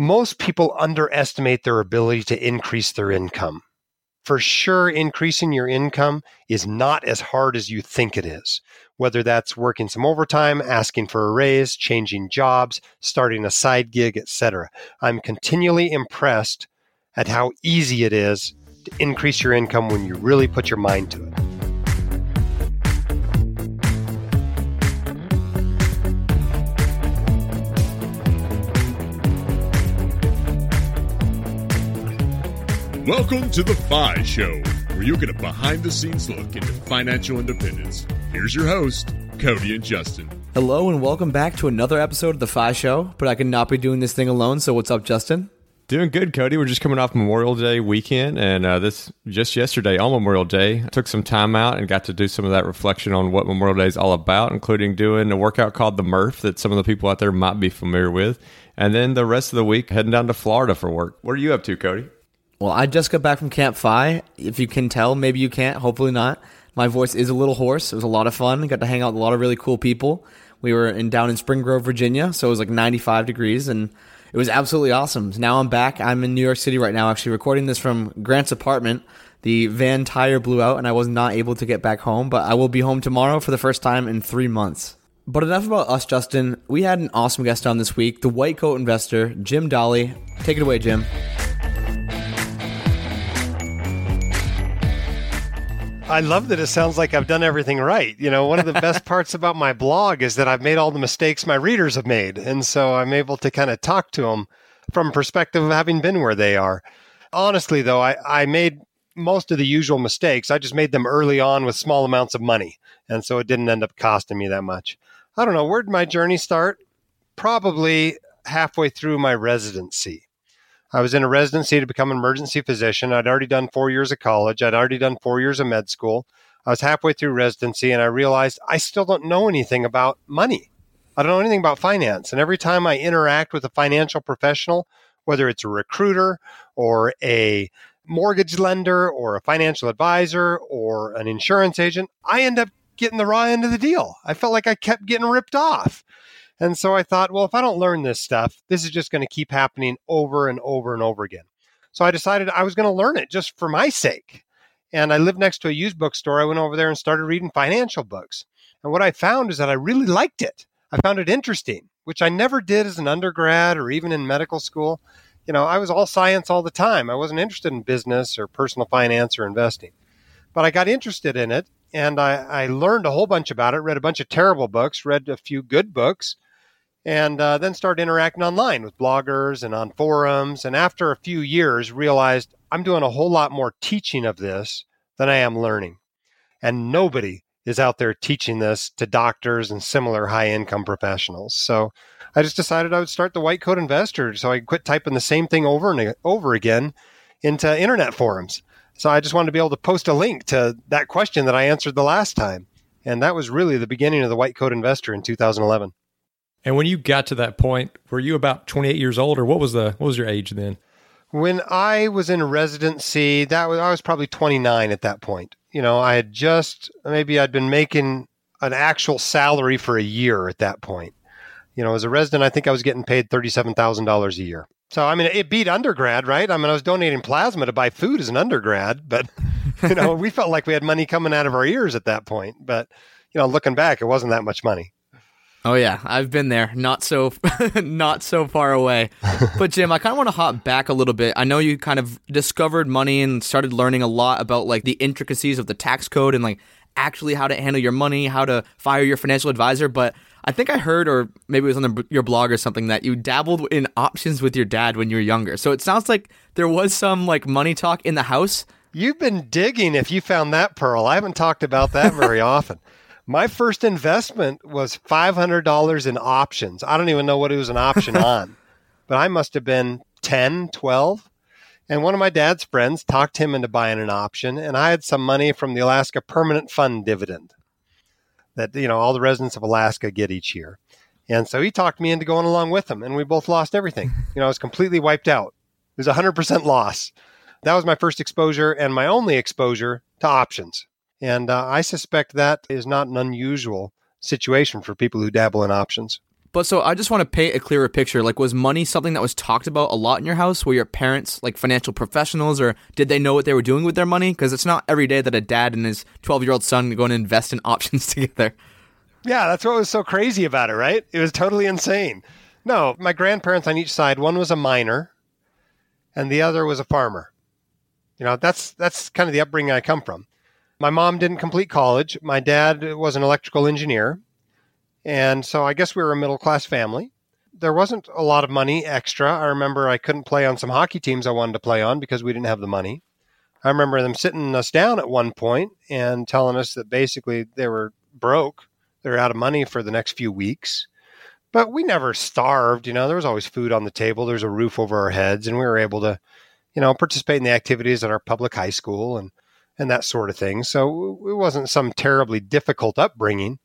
most people underestimate their ability to increase their income. For sure, increasing your income is not as hard as you think it is. Whether that's working some overtime, asking for a raise, changing jobs, starting a side gig, etc. I'm continually impressed at how easy it is to increase your income when you really put your mind to it. Welcome to the FI Show, where you'll get a behind the scenes look into financial independence. Here's your host, Cody and Justin. Hello, and welcome back to another episode of the FI Show. But I could not be doing this thing alone, so what's up, Justin? Doing good, Cody. We're just coming off Memorial Day weekend, and uh, this just yesterday on Memorial Day, I took some time out and got to do some of that reflection on what Memorial Day is all about, including doing a workout called the Murph that some of the people out there might be familiar with, and then the rest of the week heading down to Florida for work. What are you up to, Cody? Well, I just got back from Camp FI. If you can tell, maybe you can't, hopefully not. My voice is a little hoarse. It was a lot of fun. Got to hang out with a lot of really cool people. We were in down in Spring Grove, Virginia, so it was like 95 degrees and it was absolutely awesome. Now I'm back. I'm in New York City right now, actually recording this from Grant's apartment. The van tire blew out and I was not able to get back home, but I will be home tomorrow for the first time in three months. But enough about us, Justin. We had an awesome guest on this week, the white coat investor, Jim Dahle. Take it away, Jim. I love that it sounds like I've done everything right. You know, one of the best parts about my blog is that I've made all the mistakes my readers have made. And so I'm able to kind of talk to them from perspective of having been where they are. Honestly, though, I, I made most of the usual mistakes. I just made them early on with small amounts of money. And so it didn't end up costing me that much. I don't know. Where did my journey start? Probably halfway through my residency. I was in a residency to become an emergency physician. I'd already done four years of college. I'd already done four years of med school. I was halfway through residency and I realized I still don't know anything about money. I don't know anything about finance. And every time I interact with a financial professional, whether it's a recruiter or a mortgage lender or a financial advisor or an insurance agent, I end up getting the raw end of the deal. I felt like I kept getting ripped off. And so I thought, well, if I don't learn this stuff, this is just going to keep happening over and over and over again. So I decided I was going to learn it just for my sake. And I lived next to a used bookstore. I went over there and started reading financial books. And what I found is that I really liked it. I found it interesting, which I never did as an undergrad or even in medical school. You know, I was all science all the time. I wasn't interested in business or personal finance or investing. But I got interested in it and I, I learned a whole bunch about it, read a bunch of terrible books, read a few good books, and uh, then started interacting online with bloggers and on forums. And after a few years, realized I'm doing a whole lot more teaching of this than I am learning. And nobody is out there teaching this to doctors and similar high income professionals. So I just decided I would start the White Coat Investor so I could quit typing the same thing over and over again into internet forums. So I just wanted to be able to post a link to that question that I answered the last time. And that was really the beginning of the White Coat Investor in 2011. And when you got to that point, were you about 28 years old, or what was the what was your age then? When I was in residency, that was I was probably 29 at that point. You know, I had just maybe I'd been making an actual salary for a year at that point. You know, as a resident, I think I was getting paid $37,000 a year. So, I mean, it beat undergrad, right? I mean, I was donating plasma to buy food as an undergrad, but, you know, we felt like we had money coming out of our ears at that point. But, you know, looking back, it wasn't that much money. Oh yeah, I've been there. Not so, not so far away. But Jim, I kind of want to hop back a little bit. I know you kind of discovered money and started learning a lot about like the intricacies of the tax code and like actually how to handle your money, how to fire your financial advisor. But I think I heard, or maybe it was on the, your blog or something, that you dabbled in options with your dad when you were younger. So it sounds like there was some like money talk in the house. You've been digging if you found that pearl. I haven't talked about that very often. My first investment was $500 in options. I don't even know what it was an option on, but I must have been 10, 12. And one of my dad's friends talked him into buying an option, and I had some money from the Alaska Permanent Fund dividend that you know all the residents of Alaska get each year. And so he talked me into going along with him, and we both lost everything. You know, I was completely wiped out. It was a hundred percent loss. That was my first exposure and my only exposure to options. And uh, I suspect that is not an unusual situation for people who dabble in options. But so I just want to paint a clearer picture. Like, was money something that was talked about a lot in your house? Were your parents like financial professionals, or did they know what they were doing with their money? Because it's not every day that a dad and his 12 year old son go and invest in options together. Yeah, that's what was so crazy about it, right? It was totally insane. No, my grandparents on each side, one was a miner and the other was a farmer. You know, that's that's kind of the upbringing I come from. My mom didn't complete college. My dad was an electrical engineer. And so I guess we were a middle class family. There wasn't a lot of money extra. I remember I couldn't play on some hockey teams I wanted to play on because we didn't have the money. I remember them sitting us down at one point and telling us that basically they were broke. They were out of money for the next few weeks. But we never starved, you know, there was always food on the table, there's a roof over our heads, and we were able to, you know, participate in the activities at our public high school and and that sort of thing. So it wasn't some terribly difficult upbringing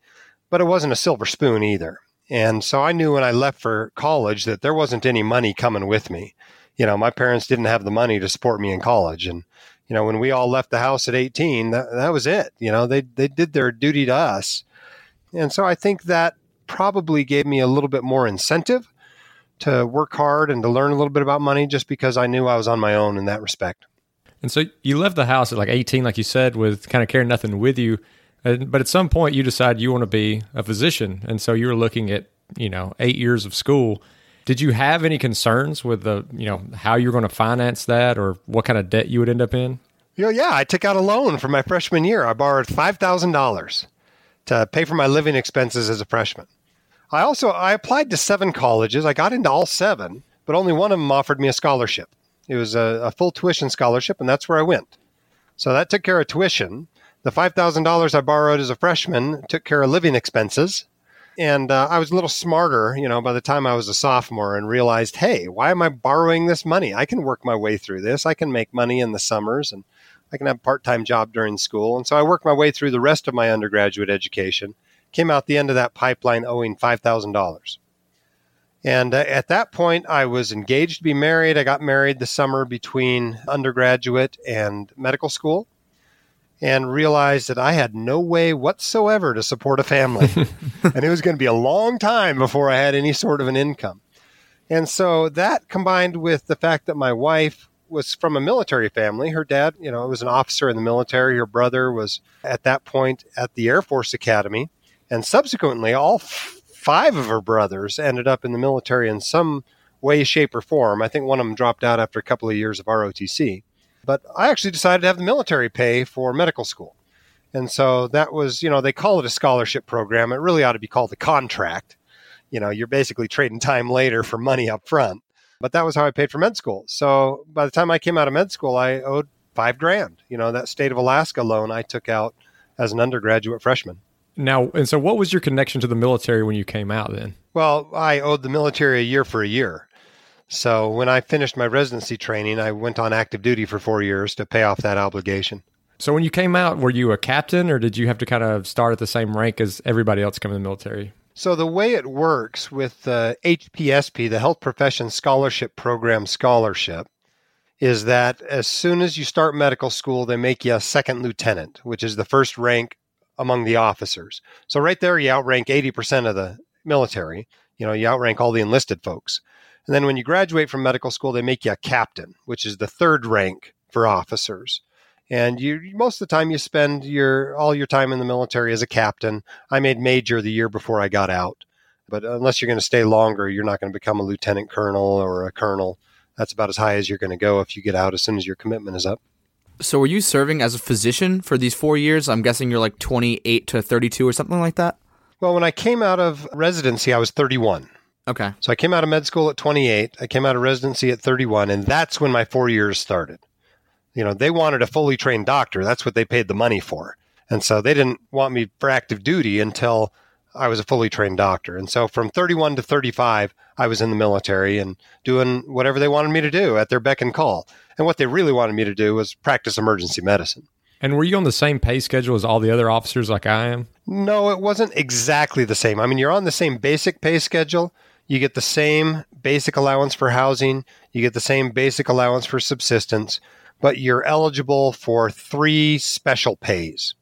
but it wasn't a silver spoon either. And so I knew when I left for college that there wasn't any money coming with me. You know, my parents didn't have the money to support me in college. And, you know, when we all left the house at 18, that, that was it. You know, they, they did their duty to us. And so I think that probably gave me a little bit more incentive to work hard and to learn a little bit about money just because I knew I was on my own in that respect. And so you left the house at like 18, like you said, with kind of carrying nothing with you. And, But at some point, you decide you want to be a physician, and so you were looking at you know eight years of school. Did you have any concerns with the you know how you're going to finance that, or what kind of debt you would end up in? You know, yeah, I took out a loan for my freshman year. I borrowed five thousand dollars to pay for my living expenses as a freshman. I also I applied to seven colleges. I got into all seven, but only one of them offered me a scholarship. It was a, a full tuition scholarship, and that's where I went. So that took care of tuition. The $5,000 I borrowed as a freshman took care of living expenses. And uh, I was a little smarter, you know, by the time I was a sophomore and realized, hey, why am I borrowing this money? I can work my way through this. I can make money in the summers and I can have a part time job during school. And so I worked my way through the rest of my undergraduate education, came out the end of that pipeline owing $5,000. And uh, at that point, I was engaged to be married. I got married the summer between undergraduate and medical school and realized that I had no way whatsoever to support a family. and it was going to be a long time before I had any sort of an income. And so that combined with the fact that my wife was from a military family, her dad, you know, was an officer in the military, her brother was at that point at the Air Force Academy, and subsequently all five of her brothers ended up in the military in some way shape or form. I think one of them dropped out after a couple of years of ROTC. But I actually decided to have the military pay for medical school. And so that was, you know, they call it a scholarship program. It really ought to be called a contract. You know, you're basically trading time later for money up front. But that was how I paid for med school. So by the time I came out of med school, I owed five grand. You know, that state of Alaska loan I took out as an undergraduate freshman. Now, and so what was your connection to the military when you came out then? Well, I owed the military a year for a year. So when I finished my residency training, I went on active duty for four years to pay off that obligation. So when you came out, were you a captain or did you have to kind of start at the same rank as everybody else coming in the military? So the way it works with the HPSP, the Health Profession Scholarship Program scholarship, is that as soon as you start medical school, they make you a second lieutenant, which is the first rank among the officers. So right there, you outrank 80% of the military. You know, you outrank all the enlisted folks. And then when you graduate from medical school, they make you a captain, which is the third rank for officers. And you most of the time you spend your all your time in the military as a captain. I made major the year before I got out. But unless you're going to stay longer, you're not going to become a lieutenant colonel or a colonel. That's about as high as you're going to go if you get out as soon as your commitment is up. So, were you serving as a physician for these four years? I'm guessing you're like 28 to 32 or something like that. Well, when I came out of residency, I was 31. Okay. So I came out of med school at 28. I came out of residency at 31, and that's when my four years started. You know, they wanted a fully trained doctor. That's what they paid the money for. And so they didn't want me for active duty until I was a fully trained doctor. And so from 31 to 35, I was in the military and doing whatever they wanted me to do at their beck and call. And what they really wanted me to do was practice emergency medicine. And were you on the same pay schedule as all the other officers like I am? No, it wasn't exactly the same. I mean, you're on the same basic pay schedule, you get the same basic allowance for housing, you get the same basic allowance for subsistence, but you're eligible for three special pays.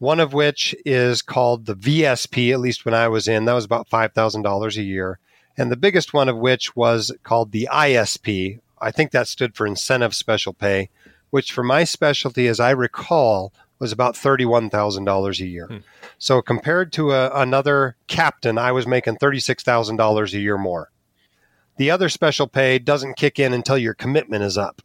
One of which is called the VSP, at least when I was in, that was about $5,000 a year. And the biggest one of which was called the ISP. I think that stood for Incentive Special Pay, which for my specialty, as I recall, was about $31,000 a year. Hmm. So compared to a, another captain, I was making $36,000 a year more. The other special pay doesn't kick in until your commitment is up,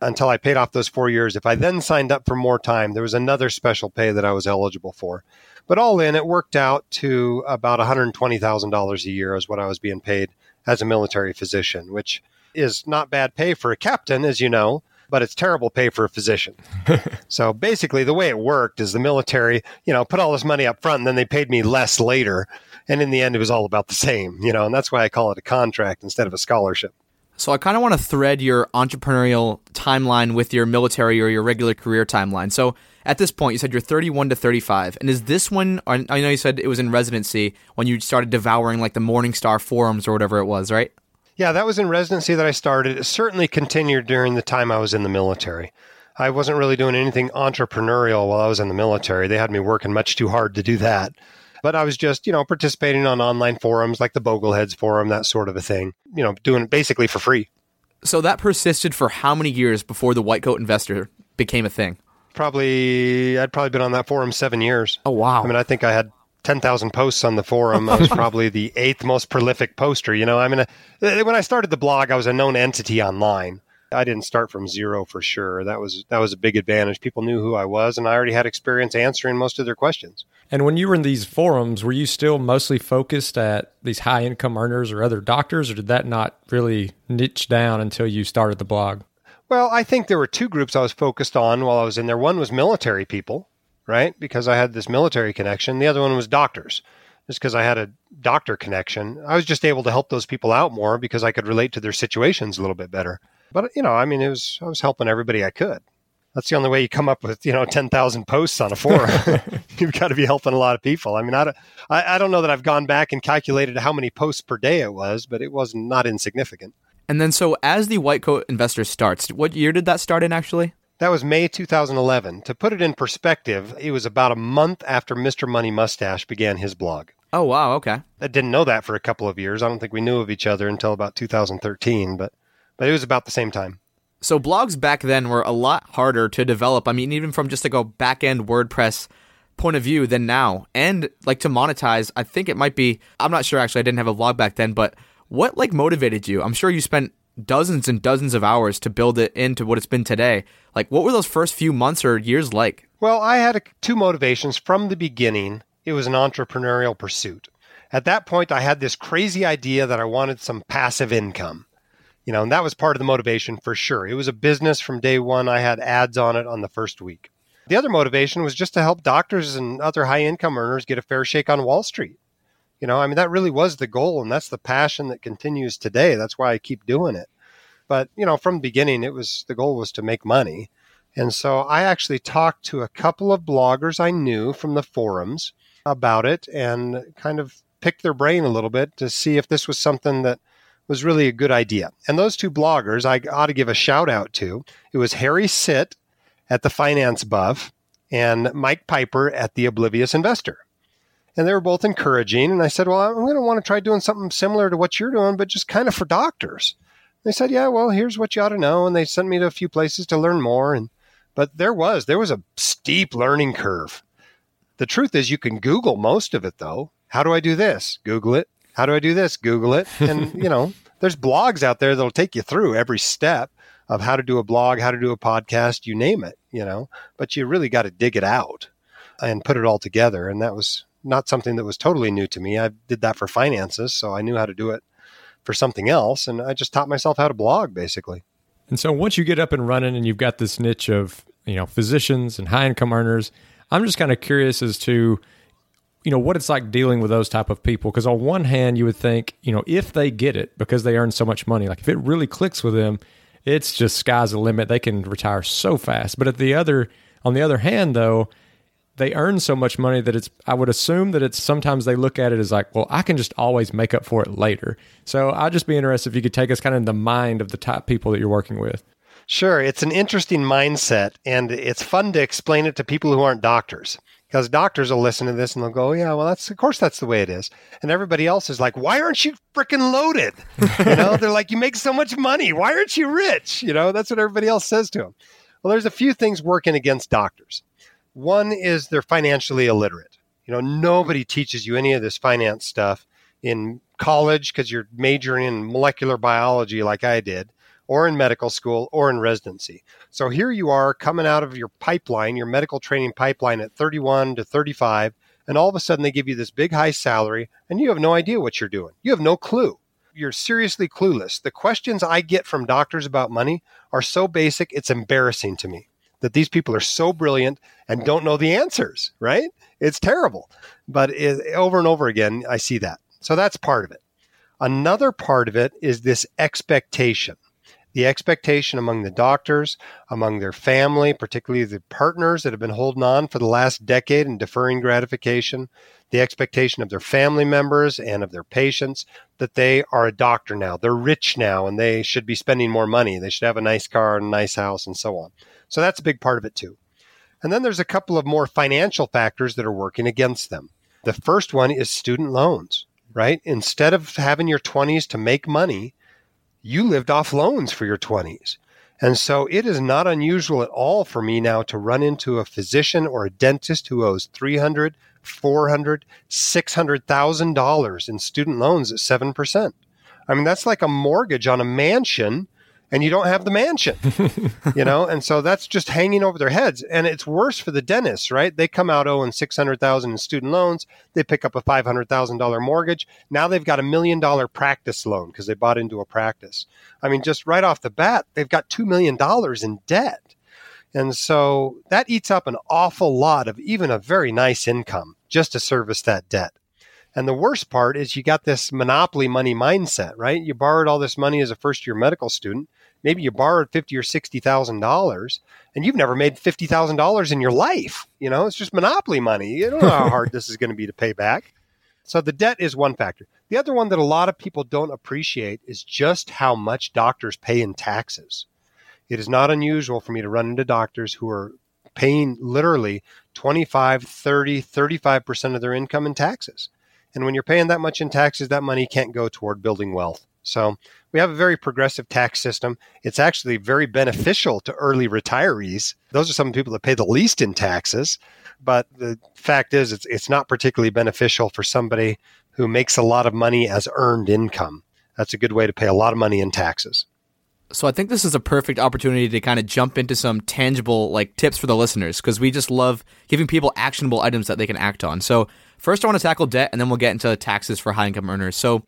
until I paid off those four years. If I then signed up for more time, there was another special pay that I was eligible for. But all in, it worked out to about $120,000 a year is what I was being paid as a military physician, which is not bad pay for a captain, as you know, but it's terrible pay for a physician. so basically, the way it worked is the military, you know, put all this money up front and then they paid me less later. And in the end, it was all about the same, you know, and that's why I call it a contract instead of a scholarship. So I kind of want to thread your entrepreneurial timeline with your military or your regular career timeline. So at this point, you said you're 31 to 35, and is this when I know you said it was in residency when you started devouring like the Morningstar forums or whatever it was, right? Yeah, that was in residency that I started. It certainly continued during the time I was in the military. I wasn't really doing anything entrepreneurial while I was in the military. They had me working much too hard to do that. But I was just, you know, participating on online forums like the Bogleheads forum, that sort of a thing, you know, doing it basically for free. So that persisted for how many years before the white coat investor became a thing? Probably, I'd probably been on that forum seven years. Oh, wow. I mean, I think I had 10,000 posts on the forum. I was probably the eighth most prolific poster. You know, I mean, uh, when I started the blog, I was a known entity online. I didn't start from zero for sure. That was that was a big advantage. People knew who I was, and I already had experience answering most of their questions. And when you were in these forums, were you still mostly focused at these high income earners or other doctors, or did that not really niche down until you started the blog? Well, I think there were two groups I was focused on while I was in there. One was military people, right? Because I had this military connection. The other one was doctors, just because I had a doctor connection. I was just able to help those people out more because I could relate to their situations a little bit better. But you know, I mean, it was I was helping everybody I could. That's the only way you come up with you know ten thousand posts on a forum. You've got to be helping a lot of people. I mean, I don't, I, I don't know that I've gone back and calculated how many posts per day it was, but it was not insignificant. And then, so as the White Coat Investor starts, what year did that start in actually? That was May 2011. To put it in perspective, it was about a month after Mr. Money Mustache began his blog. Oh, wow. Okay. I didn't know that for a couple of years. I don't think we knew of each other until about 2013, but, but it was about the same time. So blogs back then were a lot harder to develop. I mean, even from just like a back end WordPress point of view than now. And like to monetize, I think it might be, I'm not sure actually, I didn't have a blog back then, but what like motivated you? I'm sure you spent dozens and dozens of hours to build it into what it's been today. Like, what were those first few months or years like? Well, I had a, two motivations from the beginning. It was an entrepreneurial pursuit. At that point, I had this crazy idea that I wanted some passive income. You know, and that was part of the motivation for sure. It was a business from day one. I had ads on it on the first week. The other motivation was just to help doctors and other high income earners get a fair shake on Wall Street. You know, I mean, that really was the goal, and that's the passion that continues today. That's why I keep doing it. But, you know, from the beginning, it was the goal was to make money. And so I actually talked to a couple of bloggers I knew from the forums about it and kind of picked their brain a little bit to see if this was something that was really a good idea. And those two bloggers I ought to give a shout out to. It was Harry Sit at the Finance Buff and Mike Piper at the Oblivious Investor and they were both encouraging. And I said, well, I'm going to want to try doing something similar to what you're doing, but just kind of for doctors. They said, yeah, well, here's what you ought to know. And they sent me to a few places to learn more. And, but there was, there was a steep learning curve. The truth is you can Google most of it though. How do I do this? Google it. How do I do this? Google it. And, you know, there's blogs out there that'll take you through every step of how to do a blog, how to do a podcast, you name it, you know, but you really got to dig it out and put it all together. And that was, not something that was totally new to me. I did that for finances, so I knew how to do it for something else. And I just taught myself how to blog basically. And so once you get up and running and you've got this niche of, you know, physicians and high income earners, I'm just kind of curious as to, you know, what it's like dealing with those type of people. Because on one hand, you would think, you know, if they get it because they earn so much money, like if it really clicks with them, it's just sky's the limit. They can retire so fast. But at the other, on the other hand, though, they earn so much money that it's I would assume that it's sometimes they look at it as like, well, I can just always make up for it later. So I'd just be interested if you could take us kind of in the mind of the top people that you're working with. Sure, it's an interesting mindset and it's fun to explain it to people who aren't doctors. Because doctors will listen to this and they'll go, "Yeah, well, that's of course that's the way it is." And everybody else is like, "Why aren't you freaking loaded?" You know, they're like, "You make so much money. Why aren't you rich?" You know, that's what everybody else says to them. Well, there's a few things working against doctors. One is they're financially illiterate. You know, nobody teaches you any of this finance stuff in college because you're majoring in molecular biology like I did or in medical school or in residency. So here you are coming out of your pipeline, your medical training pipeline at 31 to 35, and all of a sudden they give you this big high salary and you have no idea what you're doing. You have no clue. You're seriously clueless. The questions I get from doctors about money are so basic, it's embarrassing to me that these people are so brilliant and don't know the answers, right? It's terrible. But it, over and over again, I see that. So that's part of it. Another part of it is this expectation the expectation among the doctors, among their family, particularly the partners that have been holding on for the last decade and deferring gratification, the expectation of their family members and of their patients that they are a doctor now. They're rich now and they should be spending more money. They should have a nice car and a nice house and so on. So that's a big part of it too. And then there's a couple of more financial factors that are working against them. The first one is student loans, right? Instead of having your 20s to make money, you lived off loans for your 20s. And so it is not unusual at all for me now to run into a physician or a dentist who owes 300, 400, 600,000 dollars in student loans at 7%. I mean that's like a mortgage on a mansion and you don't have the mansion, you know? And so that's just hanging over their heads. And it's worse for the dentists, right? They come out owing 600,000 in student loans. They pick up a $500,000 mortgage. Now they've got a million dollar practice loan because they bought into a practice. I mean, just right off the bat, they've got $2 million in debt. And so that eats up an awful lot of even a very nice income just to service that debt. And the worst part is you got this monopoly money mindset, right? You borrowed all this money as a first year medical student. Maybe you borrowed fifty or sixty thousand dollars, and you've never made fifty thousand dollars in your life. You know, it's just monopoly money. You don't know how hard this is going to be to pay back. So the debt is one factor. The other one that a lot of people don't appreciate is just how much doctors pay in taxes. It is not unusual for me to run into doctors who are paying literally 25, 30, 35% of their income in taxes. And when you're paying that much in taxes, that money can't go toward building wealth. So we have a very progressive tax system. It's actually very beneficial to early retirees. Those are some people that pay the least in taxes. But the fact is, it's, it's not particularly beneficial for somebody who makes a lot of money as earned income. That's a good way to pay a lot of money in taxes. So I think this is a perfect opportunity to kind of jump into some tangible like tips for the listeners because we just love giving people actionable items that they can act on. So first I want to tackle debt and then we'll get into taxes for high income earners. So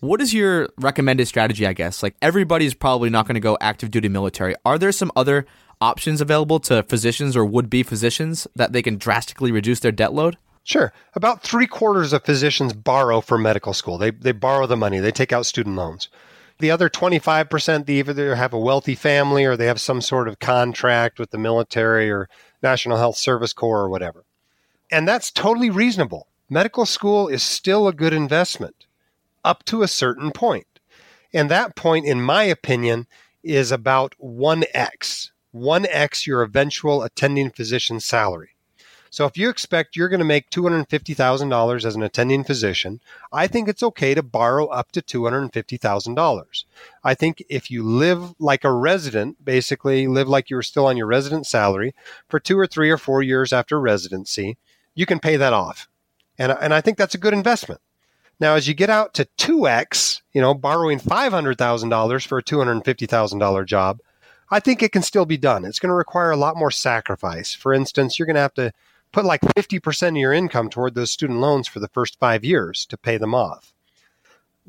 what is your recommended strategy, I guess? Like everybody's probably not going to go active duty military. Are there some other options available to physicians or would be physicians that they can drastically reduce their debt load? Sure. About three quarters of physicians borrow for medical school. They, they borrow the money, they take out student loans. The other 25%, they either have a wealthy family or they have some sort of contract with the military or National Health Service Corps or whatever. And that's totally reasonable. Medical school is still a good investment up to a certain point. And that point, in my opinion, is about 1x. 1x your eventual attending physician salary. So if you expect you're going to make $250,000 as an attending physician, I think it's okay to borrow up to $250,000. I think if you live like a resident, basically live like you were still on your resident salary for two or three or four years after residency, you can pay that off. And, and I think that's a good investment. Now, as you get out to 2x, you know, borrowing $500,000 for a $250,000 job, I think it can still be done. It's going to require a lot more sacrifice. For instance, you're going to have to put like 50% of your income toward those student loans for the first five years to pay them off.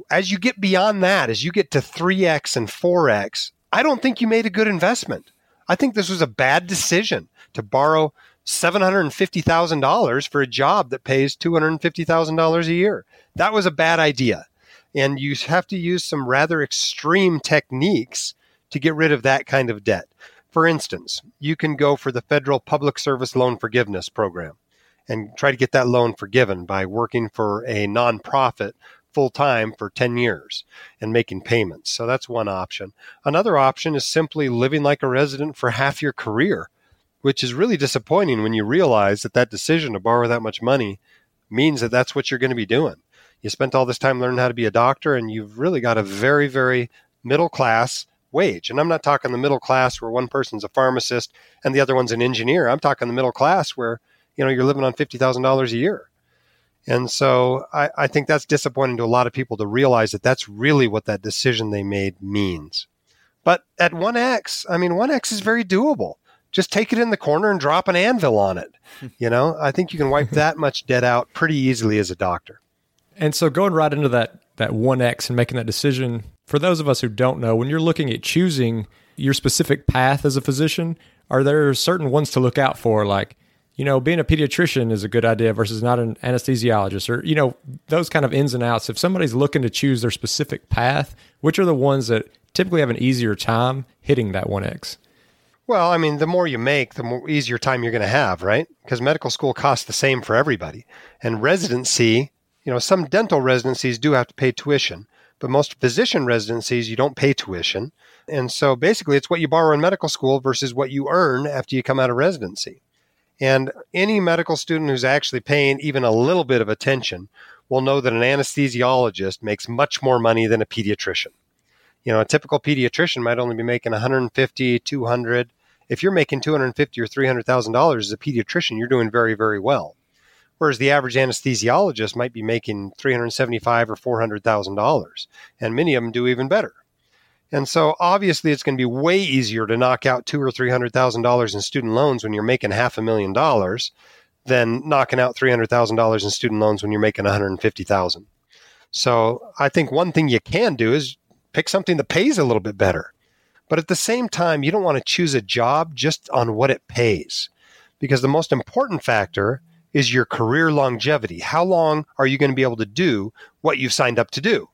As you get beyond that, as you get to 3x and 4x, I don't think you made a good investment. I think this was a bad decision to borrow $750,000 for a job that pays $250,000 a year. That was a bad idea. And you have to use some rather extreme techniques to get rid of that kind of debt. For instance, you can go for the federal public service loan forgiveness program and try to get that loan forgiven by working for a nonprofit full time for 10 years and making payments. So that's one option. Another option is simply living like a resident for half your career. Which is really disappointing when you realize that that decision to borrow that much money means that that's what you're going to be doing. You spent all this time learning how to be a doctor, and you've really got a very, very middle class wage. And I'm not talking the middle class where one person's a pharmacist and the other one's an engineer. I'm talking the middle class where you know you're living on fifty thousand dollars a year. And so I, I think that's disappointing to a lot of people to realize that that's really what that decision they made means. But at 1x, I mean, 1x is very doable. Just take it in the corner and drop an anvil on it. You know, I think you can wipe that much debt out pretty easily as a doctor. And so going right into that that 1x and making that decision, for those of us who don't know, when you're looking at choosing your specific path as a physician, are there certain ones to look out for like you know, being a pediatrician is a good idea versus not an anesthesiologist or, you know, those kind of ins and outs. If somebody's looking to choose their specific path, which are the ones that typically have an easier time hitting that 1X? Well, I mean, the more you make, the more easier time you're going to have, right? Because medical school costs the same for everybody. And residency, you know, some dental residencies do have to pay tuition, but most physician residencies, you don't pay tuition. And so basically, it's what you borrow in medical school versus what you earn after you come out of residency. And any medical student who's actually paying even a little bit of attention will know that an anesthesiologist makes much more money than a pediatrician. You know, a typical pediatrician might only be making 150, 200. If you're making 250 or 300,000 dollars as a pediatrician, you're doing very, very well. Whereas the average anesthesiologist might be making 375 or 400,000 dollars, and many of them do even better. And so obviously it's going to be way easier to knock out two or three hundred thousand dollars in student loans when you're making half a million dollars than knocking out three hundred thousand dollars in student loans when you're making one hundred fifty thousand. So I think one thing you can do is pick something that pays a little bit better. But at the same time, you don't want to choose a job just on what it pays. Because the most important factor is your career longevity. How long are you going to be able to do what you've signed up to do?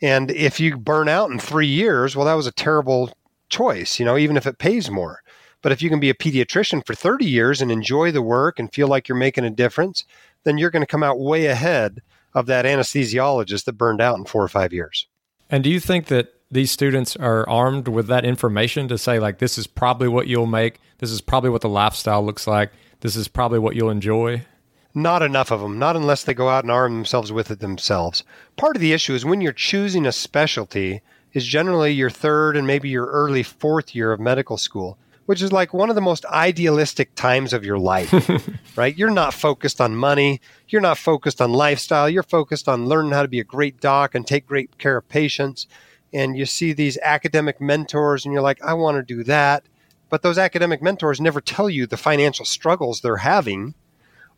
And if you burn out in three years, well, that was a terrible choice, you know, even if it pays more. But if you can be a pediatrician for 30 years and enjoy the work and feel like you're making a difference, then you're going to come out way ahead of that anesthesiologist that burned out in four or five years. And do you think that these students are armed with that information to say, like, this is probably what you'll make, this is probably what the lifestyle looks like, this is probably what you'll enjoy? Not enough of them, not unless they go out and arm themselves with it themselves. Part of the issue is when you're choosing a specialty, is generally your third and maybe your early fourth year of medical school, which is like one of the most idealistic times of your life, right? You're not focused on money. You're not focused on lifestyle. You're focused on learning how to be a great doc and take great care of patients. And you see these academic mentors and you're like, I want to do that. But those academic mentors never tell you the financial struggles they're having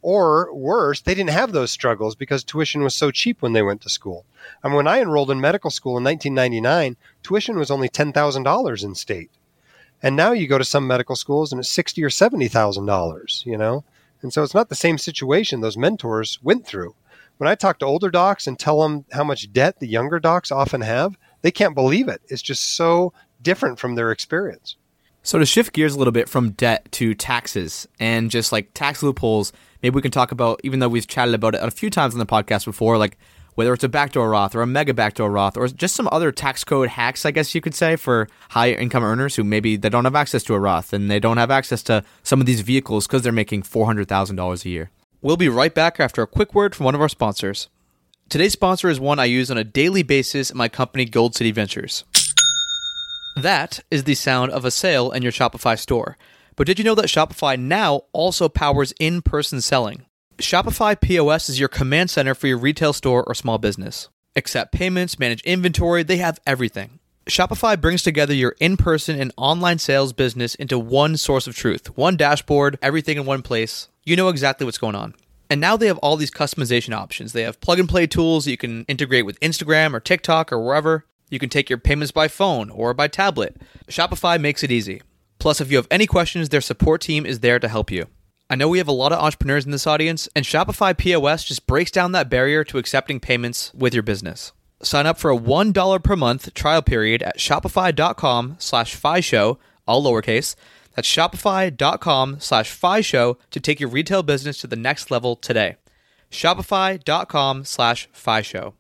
or worse, they didn't have those struggles because tuition was so cheap when they went to school. Mean, when I enrolled in medical school in 1999, tuition was only $10,000 in state. And now you go to some medical schools and it's sixty or seventy thousand dollars, you know? And so it's not the same situation those mentors went through. When I talk to older docs and tell them how much debt the younger docs often have, they can't believe it. It's just so different from their experience. So to shift gears a little bit from debt to taxes and just like tax loopholes, maybe we can talk about, even though we've chatted about it a few times on the podcast before, like whether it's a backdoor Roth or a mega backdoor Roth or just some other tax code hacks, I guess you could say, for high income earners who maybe they don't have access to a Roth and they don't have access to some of these vehicles because they're making $400,000 a year. We'll be right back after a quick word from one of our sponsors. Today's sponsor is one I use on a daily basis at my company, Gold City Ventures. That is the sound of a sale in your Shopify store. But did you know that Shopify now also powers in person selling? Shopify POS is your command center for your retail store or small business. Accept payments, manage inventory, they have everything. Shopify brings together your in person and online sales business into one source of truth, one dashboard, everything in one place. You know exactly what's going on. And now they have all these customization options. They have plug and play tools you can integrate with Instagram or TikTok or wherever. You can take your payments by phone or by tablet. Shopify makes it easy. Plus, if you have any questions, their support team is there to help you. I know we have a lot of entrepreneurs in this audience, and Shopify POS just breaks down that barrier to accepting payments with your business. Sign up for a $1 per month trial period at shopify.com slash show, all lowercase. That's shopify.com slash show to take your retail business to the next level today. Shopify.com slash show.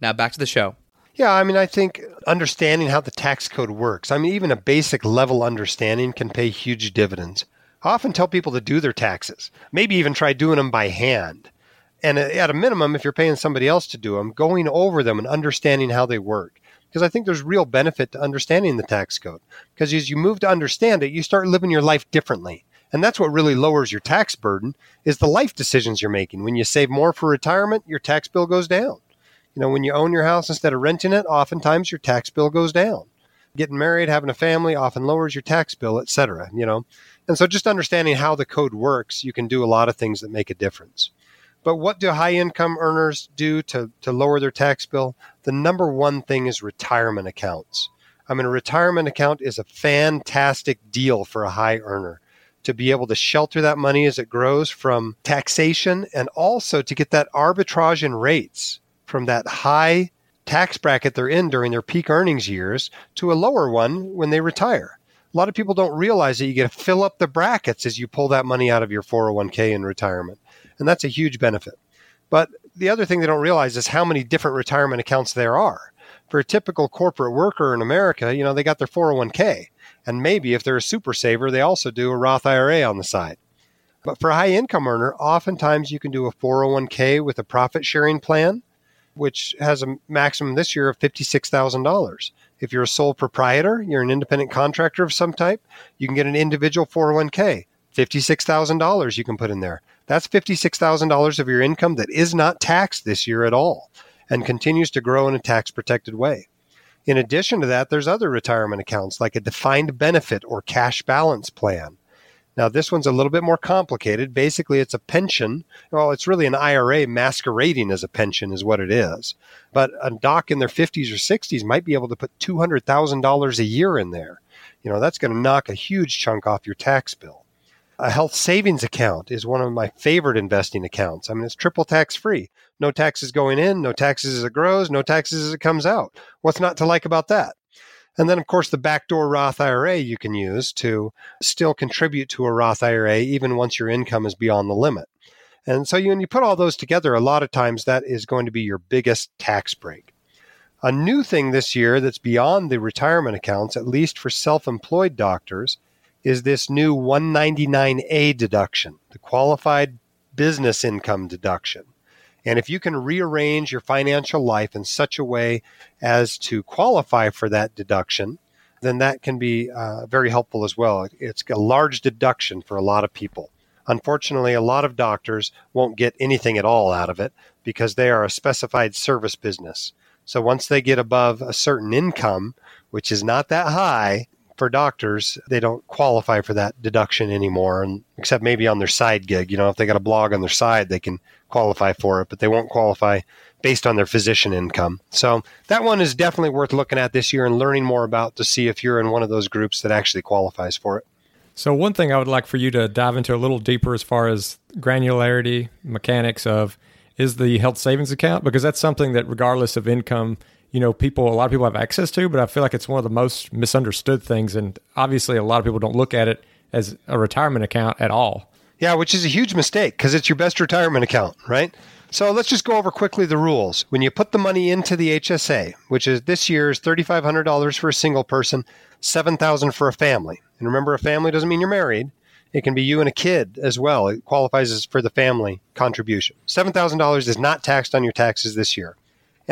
Now back to the show. Yeah, I mean, I think understanding how the tax code works, I mean, even a basic level understanding can pay huge dividends. I often tell people to do their taxes, maybe even try doing them by hand. And uh, at a minimum, if you're paying somebody else to do them, going over them and understanding how they work. Because I think there's real benefit to understanding the tax code. Because as you move to understand it, you start living your life differently. And that's what really lowers your tax burden is the life decisions you're making. When you save more for retirement, your tax bill goes down. You know, when you own your house instead of renting it, oftentimes your tax bill goes down. Getting married, having a family often lowers your tax bill, etc. You know, and so just understanding how the code works, you can do a lot of things that make a difference. But what do high income earners do to, to lower their tax bill? The number one thing is retirement accounts. I mean, a retirement account is a fantastic deal for a high earner to be able to shelter that money as it grows from taxation and also to get that arbitrage in rates from that high tax bracket they're in during their peak earnings years to a lower one when they retire. A lot of people don't realize that you get to fill up the brackets as you pull that money out of your 401k in retirement. And that's a huge benefit. But the other thing they don't realize is how many different retirement accounts there are. For a typical corporate worker in America, you know, they got their 401k. And maybe if they're a super saver, they also do a Roth IRA on the side. But for a high income earner, oftentimes you can do a 401k with a profit sharing plan which has a maximum this year of $56,000. If you're a sole proprietor, you're an independent contractor of some type, you can get an individual 401k, $56,000 you can put in there. That's $56,000 of your income that is not taxed this year at all and continues to grow in a tax protected way. In addition to that, there's other retirement accounts like a defined benefit or cash balance plan now, this one's a little bit more complicated. Basically, it's a pension. Well, it's really an IRA masquerading as a pension, is what it is. But a doc in their 50s or 60s might be able to put $200,000 a year in there. You know, that's going to knock a huge chunk off your tax bill. A health savings account is one of my favorite investing accounts. I mean, it's triple tax free. No taxes going in, no taxes as it grows, no taxes as it comes out. What's not to like about that? And then, of course, the backdoor Roth IRA you can use to still contribute to a Roth IRA even once your income is beyond the limit. And so, you, when you put all those together, a lot of times that is going to be your biggest tax break. A new thing this year that's beyond the retirement accounts, at least for self employed doctors, is this new 199A deduction, the qualified business income deduction. And if you can rearrange your financial life in such a way as to qualify for that deduction, then that can be uh, very helpful as well. It's a large deduction for a lot of people. Unfortunately, a lot of doctors won't get anything at all out of it because they are a specified service business. So once they get above a certain income, which is not that high, for doctors, they don't qualify for that deduction anymore, and except maybe on their side gig. You know, if they got a blog on their side, they can qualify for it, but they won't qualify based on their physician income. So that one is definitely worth looking at this year and learning more about to see if you're in one of those groups that actually qualifies for it. So one thing I would like for you to dive into a little deeper as far as granularity mechanics of is the health savings account because that's something that regardless of income you know people a lot of people have access to but i feel like it's one of the most misunderstood things and obviously a lot of people don't look at it as a retirement account at all yeah which is a huge mistake because it's your best retirement account right so let's just go over quickly the rules when you put the money into the hsa which is this year's $3500 for a single person 7000 for a family and remember a family doesn't mean you're married it can be you and a kid as well. It qualifies as for the family contribution. $7,000 is not taxed on your taxes this year.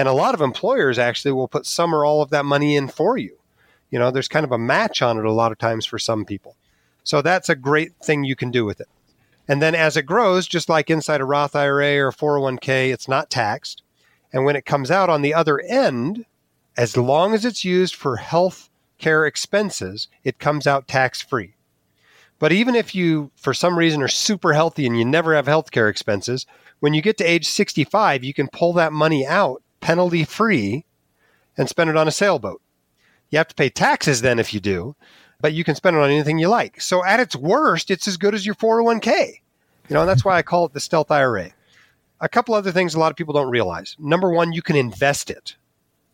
And a lot of employers actually will put some or all of that money in for you. You know, there's kind of a match on it a lot of times for some people. So that's a great thing you can do with it. And then as it grows, just like inside a Roth IRA or 401k, it's not taxed. And when it comes out on the other end, as long as it's used for health care expenses, it comes out tax free. But even if you, for some reason, are super healthy and you never have health care expenses, when you get to age 65, you can pull that money out penalty free and spend it on a sailboat. You have to pay taxes then if you do, but you can spend it on anything you like. So at its worst, it's as good as your 401k. You know, and that's why I call it the stealth IRA. A couple other things a lot of people don't realize. Number one, you can invest it.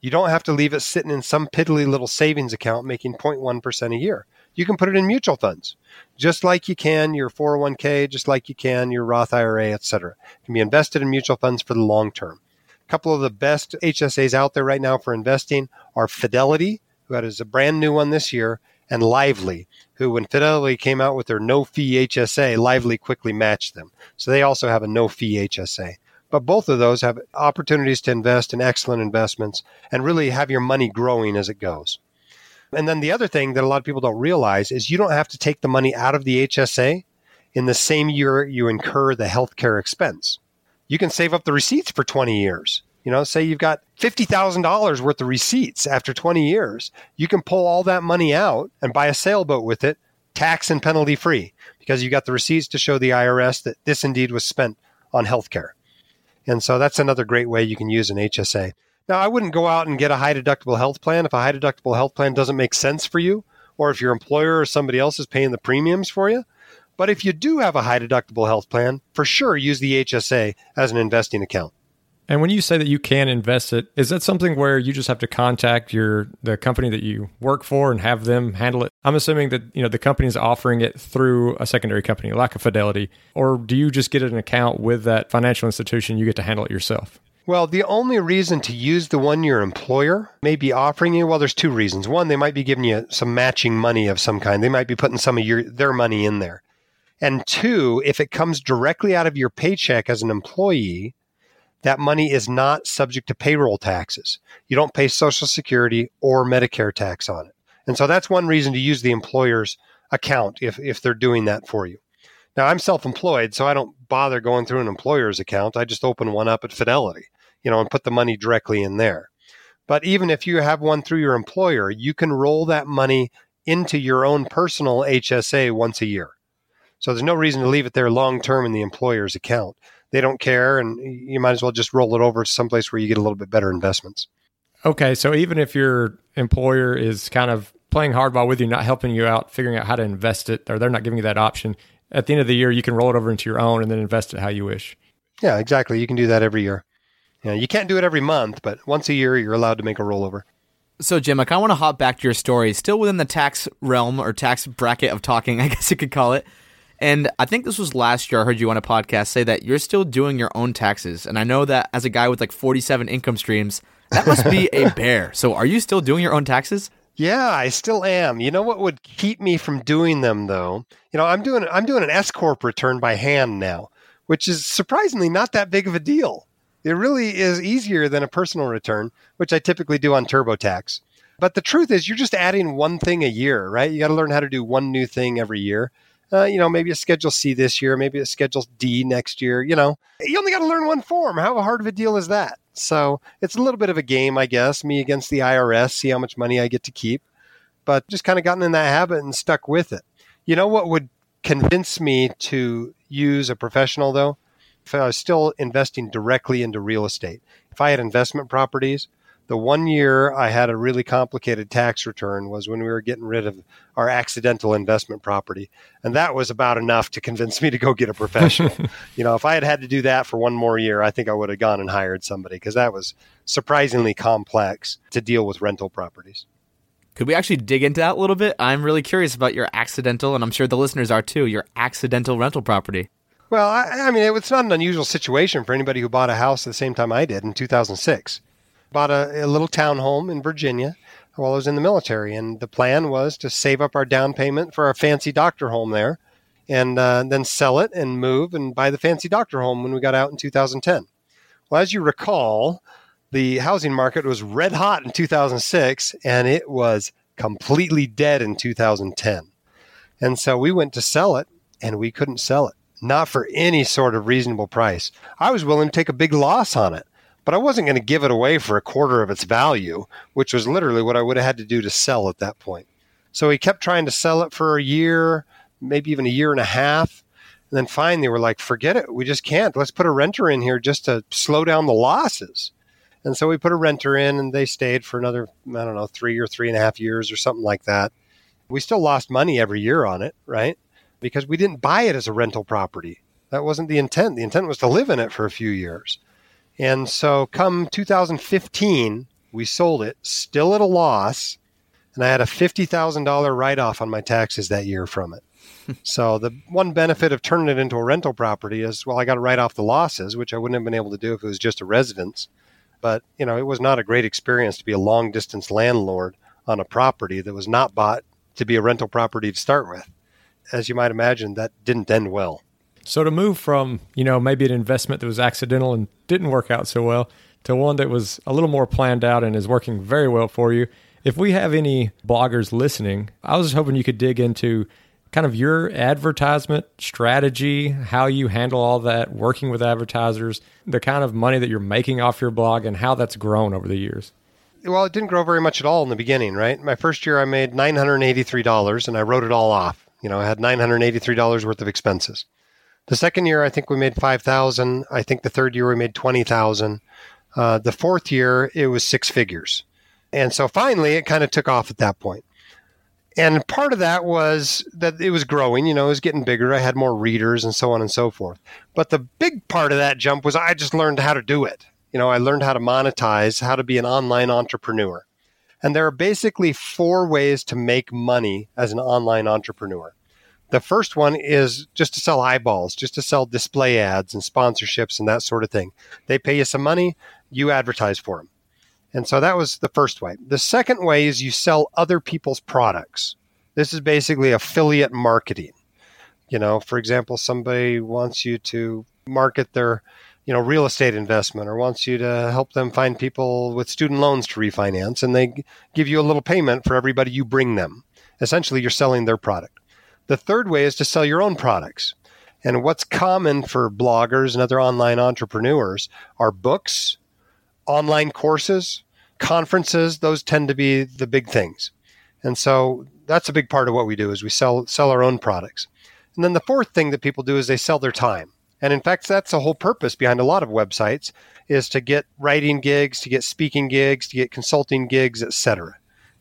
You don't have to leave it sitting in some piddly little savings account making 0.1% a year. You can put it in mutual funds, just like you can your 401k, just like you can your Roth IRA, etc. It can be invested in mutual funds for the long term. A couple of the best HSAs out there right now for investing are Fidelity, who has a brand new one this year, and Lively, who, when Fidelity came out with their no fee HSA, Lively quickly matched them. So they also have a no fee HSA. But both of those have opportunities to invest in excellent investments and really have your money growing as it goes. And then the other thing that a lot of people don't realize is you don't have to take the money out of the HSA in the same year you incur the healthcare expense. You can save up the receipts for 20 years. You know, say you've got $50,000 worth of receipts after 20 years. You can pull all that money out and buy a sailboat with it, tax and penalty free, because you got the receipts to show the IRS that this indeed was spent on healthcare. And so that's another great way you can use an HSA. Now, I wouldn't go out and get a high deductible health plan if a high deductible health plan doesn't make sense for you, or if your employer or somebody else is paying the premiums for you. But if you do have a high deductible health plan, for sure use the HSA as an investing account. And when you say that you can invest it, is that something where you just have to contact your the company that you work for and have them handle it? I'm assuming that you know the company is offering it through a secondary company like a Fidelity, or do you just get an account with that financial institution? You get to handle it yourself. Well, the only reason to use the one your employer may be offering you, well, there's two reasons. One, they might be giving you some matching money of some kind. They might be putting some of your their money in there. And two, if it comes directly out of your paycheck as an employee, that money is not subject to payroll taxes. You don't pay Social Security or Medicare tax on it. And so that's one reason to use the employer's account if, if they're doing that for you. Now, I'm self employed, so I don't bother going through an employer's account. I just open one up at Fidelity, you know, and put the money directly in there. But even if you have one through your employer, you can roll that money into your own personal HSA once a year. So there's no reason to leave it there long term in the employer's account they don't care, and you might as well just roll it over to someplace where you get a little bit better investments. Okay, so even if your employer is kind of playing hardball with you, not helping you out, figuring out how to invest it, or they're not giving you that option, at the end of the year, you can roll it over into your own and then invest it how you wish. Yeah, exactly. You can do that every year. Yeah, you can't do it every month, but once a year, you're allowed to make a rollover. So, Jim, I kind of want to hop back to your story, still within the tax realm or tax bracket of talking, I guess you could call it. And I think this was last year I heard you on a podcast say that you're still doing your own taxes. And I know that as a guy with like 47 income streams, that must be a bear. So are you still doing your own taxes? Yeah, I still am. You know what would keep me from doing them though? You know, I'm doing I'm doing an S corp return by hand now, which is surprisingly not that big of a deal. It really is easier than a personal return, which I typically do on TurboTax. But the truth is you're just adding one thing a year, right? You got to learn how to do one new thing every year uh, you know, maybe a Schedule C this year, maybe a Schedule D next year. You know, you only got to learn one form. How hard of a deal is that? So it's a little bit of a game, I guess, me against the IRS, see how much money I get to keep. But just kind of gotten in that habit and stuck with it. You know what would convince me to use a professional, though? If I was still investing directly into real estate, if I had investment properties, the one year I had a really complicated tax return was when we were getting rid of our accidental investment property. And that was about enough to convince me to go get a professional. you know, if I had had to do that for one more year, I think I would have gone and hired somebody because that was surprisingly complex to deal with rental properties. Could we actually dig into that a little bit? I'm really curious about your accidental, and I'm sure the listeners are too, your accidental rental property. Well, I, I mean, it's not an unusual situation for anybody who bought a house at the same time I did in 2006 bought a, a little townhome in Virginia while I was in the military, and the plan was to save up our down payment for our fancy doctor home there, and uh, then sell it and move and buy the fancy doctor home when we got out in 2010. Well, as you recall, the housing market was red hot in 2006, and it was completely dead in 2010. And so we went to sell it, and we couldn't sell it, not for any sort of reasonable price. I was willing to take a big loss on it but I wasn't going to give it away for a quarter of its value, which was literally what I would have had to do to sell at that point. So he kept trying to sell it for a year, maybe even a year and a half. And then finally, were like, forget it. We just can't. Let's put a renter in here just to slow down the losses. And so we put a renter in, and they stayed for another, I don't know, three or three and a half years or something like that. We still lost money every year on it, right? Because we didn't buy it as a rental property. That wasn't the intent. The intent was to live in it for a few years. And so come 2015, we sold it still at a loss. And I had a $50,000 write off on my taxes that year from it. so the one benefit of turning it into a rental property is, well, I got to write off the losses, which I wouldn't have been able to do if it was just a residence. but you know, it was not a great experience to be a long distance landlord on a property that was not bought to be a rental property to start with. As you might imagine, that didn't end well. So to move from, you know, maybe an investment that was accidental and didn't work out so well to one that was a little more planned out and is working very well for you. If we have any bloggers listening, I was hoping you could dig into kind of your advertisement strategy, how you handle all that, working with advertisers, the kind of money that you're making off your blog, and how that's grown over the years. Well, it didn't grow very much at all in the beginning, right? My first year, I made $983 and I wrote it all off. You know, I had $983 worth of expenses. The second year, I think we made 5,000. I think the third year we made 20,000. Uh, the fourth year, it was six figures. And so finally, it kind of took off at that point. And part of that was that it was growing, you know, it was getting bigger. I had more readers and so on and so forth. But the big part of that jump was I just learned how to do it. You know, I learned how to monetize, how to be an online entrepreneur. And there are basically four ways to make money as an online entrepreneur. The first one is just to sell eyeballs, just to sell display ads and sponsorships and that sort of thing. They pay you some money, you advertise for them. And so that was the first way. The second way is you sell other people's products. This is basically affiliate marketing. You know, for example, somebody wants you to market their, you know, real estate investment or wants you to help them find people with student loans to refinance and they give you a little payment for everybody you bring them. Essentially, you're selling their product. The third way is to sell your own products. And what's common for bloggers and other online entrepreneurs are books, online courses, conferences, those tend to be the big things. And so that's a big part of what we do is we sell sell our own products. And then the fourth thing that people do is they sell their time. And in fact, that's the whole purpose behind a lot of websites is to get writing gigs, to get speaking gigs, to get consulting gigs, etc.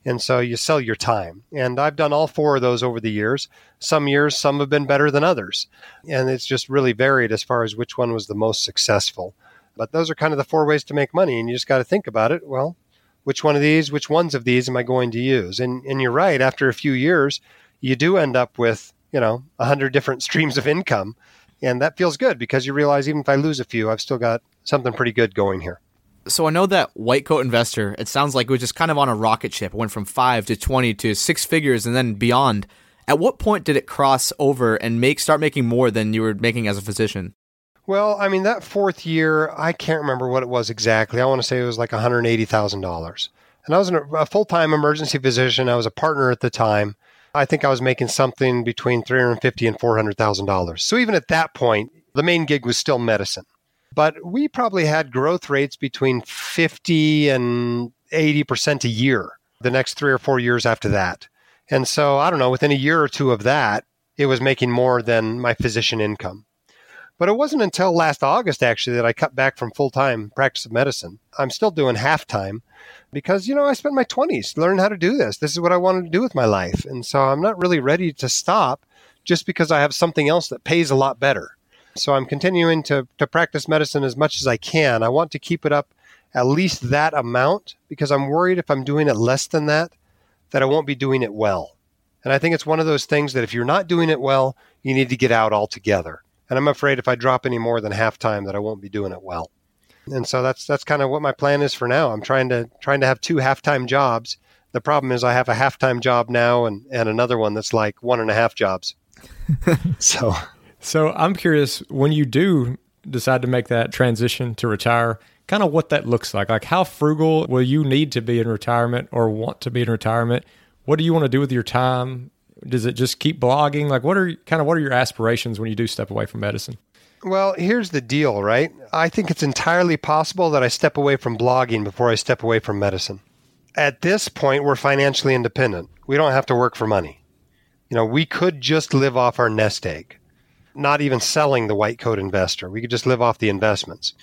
And so you sell your time. And I've done all four of those over the years. Some years, some have been better than others. And it's just really varied as far as which one was the most successful. But those are kind of the four ways to make money. And you just got to think about it. Well, which one of these, which ones of these am I going to use? And, and you're right, after a few years, you do end up with, you know, a hundred different streams of income. And that feels good because you realize even if I lose a few, I've still got something pretty good going here. So I know that White Coat Investor, it sounds like it was just kind of on a rocket ship. It went from five to 20 to six figures and then beyond. At what point did it cross over and make start making more than you were making as a physician? Well, I mean, that fourth year, I can't remember what it was exactly. I want to say it was like $180,000. And I was a full time emergency physician. I was a partner at the time. I think I was making something between $350 and $400,000. So even at that point, the main gig was still medicine. But we probably had growth rates between 50 and 80% a year the next three or four years after that. And so I don't know, within a year or two of that, it was making more than my physician income. But it wasn't until last August, actually, that I cut back from full time practice of medicine. I'm still doing half time because, you know, I spent my 20s learning how to do this. This is what I wanted to do with my life. And so I'm not really ready to stop just because I have something else that pays a lot better. So I'm continuing to, to practice medicine as much as I can. I want to keep it up at least that amount because I'm worried if I'm doing it less than that, that I won't be doing it well. And I think it's one of those things that if you're not doing it well, you need to get out altogether. And I'm afraid if I drop any more than half time that I won't be doing it well. And so that's that's kind of what my plan is for now. I'm trying to trying to have two half-time jobs. The problem is I have a half-time job now and, and another one that's like one and a half jobs. so So I'm curious when you do decide to make that transition to retire, kind of what that looks like. Like how frugal will you need to be in retirement or want to be in retirement? What do you want to do with your time? Does it just keep blogging? Like what are kind of what are your aspirations when you do step away from medicine? Well, here's the deal, right? I think it's entirely possible that I step away from blogging before I step away from medicine. At this point, we're financially independent. We don't have to work for money. You know, we could just live off our nest egg, not even selling the white coat investor. We could just live off the investments.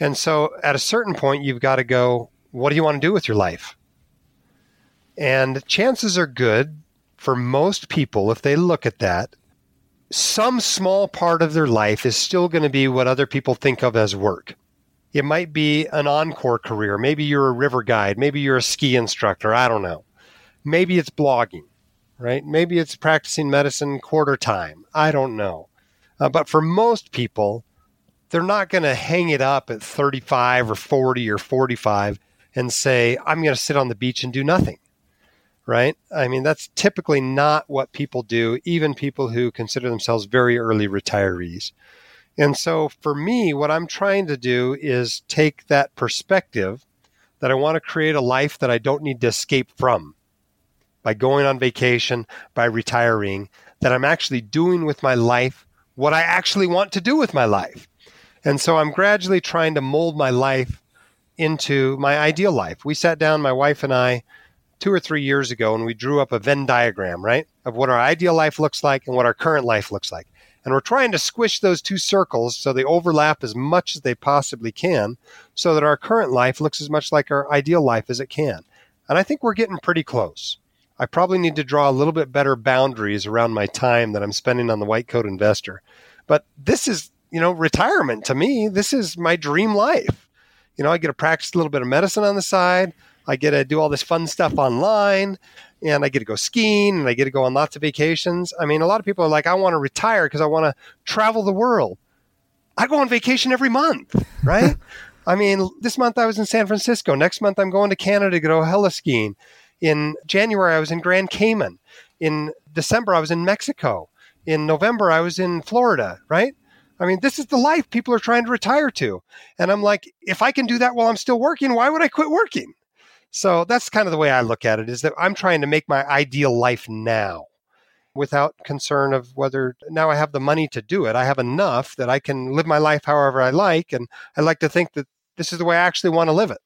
And so at a certain point, you've got to go, what do you want to do with your life? And chances are good for most people, if they look at that, some small part of their life is still going to be what other people think of as work. It might be an encore career. Maybe you're a river guide. Maybe you're a ski instructor. I don't know. Maybe it's blogging, right? Maybe it's practicing medicine quarter time. I don't know. Uh, but for most people, they're not going to hang it up at 35 or 40 or 45 and say, I'm going to sit on the beach and do nothing. Right? I mean, that's typically not what people do, even people who consider themselves very early retirees. And so for me, what I'm trying to do is take that perspective that I want to create a life that I don't need to escape from by going on vacation, by retiring, that I'm actually doing with my life what I actually want to do with my life. And so I'm gradually trying to mold my life into my ideal life. We sat down, my wife and I, two or three years ago, and we drew up a Venn diagram, right, of what our ideal life looks like and what our current life looks like. And we're trying to squish those two circles so they overlap as much as they possibly can so that our current life looks as much like our ideal life as it can. And I think we're getting pretty close. I probably need to draw a little bit better boundaries around my time that I'm spending on the white coat investor. But this is, you know, retirement to me. This is my dream life. You know, I get to practice a little bit of medicine on the side. I get to do all this fun stuff online and I get to go skiing and I get to go on lots of vacations. I mean, a lot of people are like, I want to retire because I want to travel the world. I go on vacation every month, right? I mean, this month I was in San Francisco. Next month I'm going to Canada to go heli skiing. In January, I was in Grand Cayman. In December, I was in Mexico. In November, I was in Florida, right? I mean, this is the life people are trying to retire to. And I'm like, if I can do that while I'm still working, why would I quit working? So that's kind of the way I look at it is that I'm trying to make my ideal life now without concern of whether now I have the money to do it. I have enough that I can live my life however I like. And I like to think that this is the way I actually want to live it.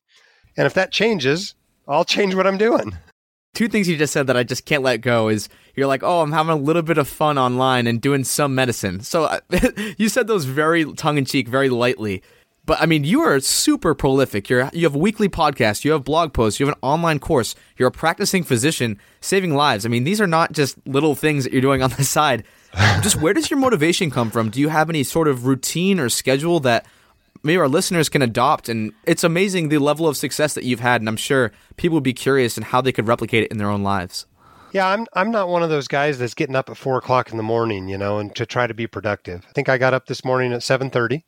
And if that changes, I'll change what I'm doing. Two things you just said that I just can't let go is you're like, oh, I'm having a little bit of fun online and doing some medicine. So uh, you said those very tongue in cheek, very lightly. But I mean, you are super prolific. You're you have weekly podcasts, you have blog posts, you have an online course, you're a practicing physician, saving lives. I mean, these are not just little things that you're doing on the side. just where does your motivation come from? Do you have any sort of routine or schedule that maybe our listeners can adopt? And it's amazing the level of success that you've had, and I'm sure people would be curious and how they could replicate it in their own lives. Yeah, I'm I'm not one of those guys that's getting up at four o'clock in the morning, you know, and to try to be productive. I think I got up this morning at seven thirty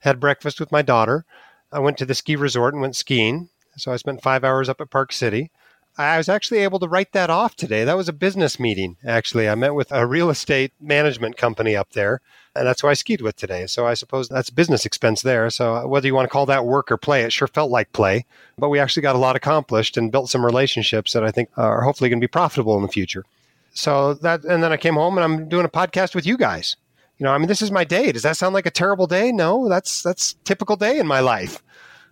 had breakfast with my daughter. I went to the ski resort and went skiing. So I spent five hours up at Park City. I was actually able to write that off today. That was a business meeting, actually. I met with a real estate management company up there, and that's who I skied with today. So I suppose that's business expense there. So uh, whether you want to call that work or play, it sure felt like play. But we actually got a lot accomplished and built some relationships that I think are hopefully going to be profitable in the future. So that, and then I came home and I'm doing a podcast with you guys you know, I mean, this is my day. Does that sound like a terrible day? No, that's that's typical day in my life.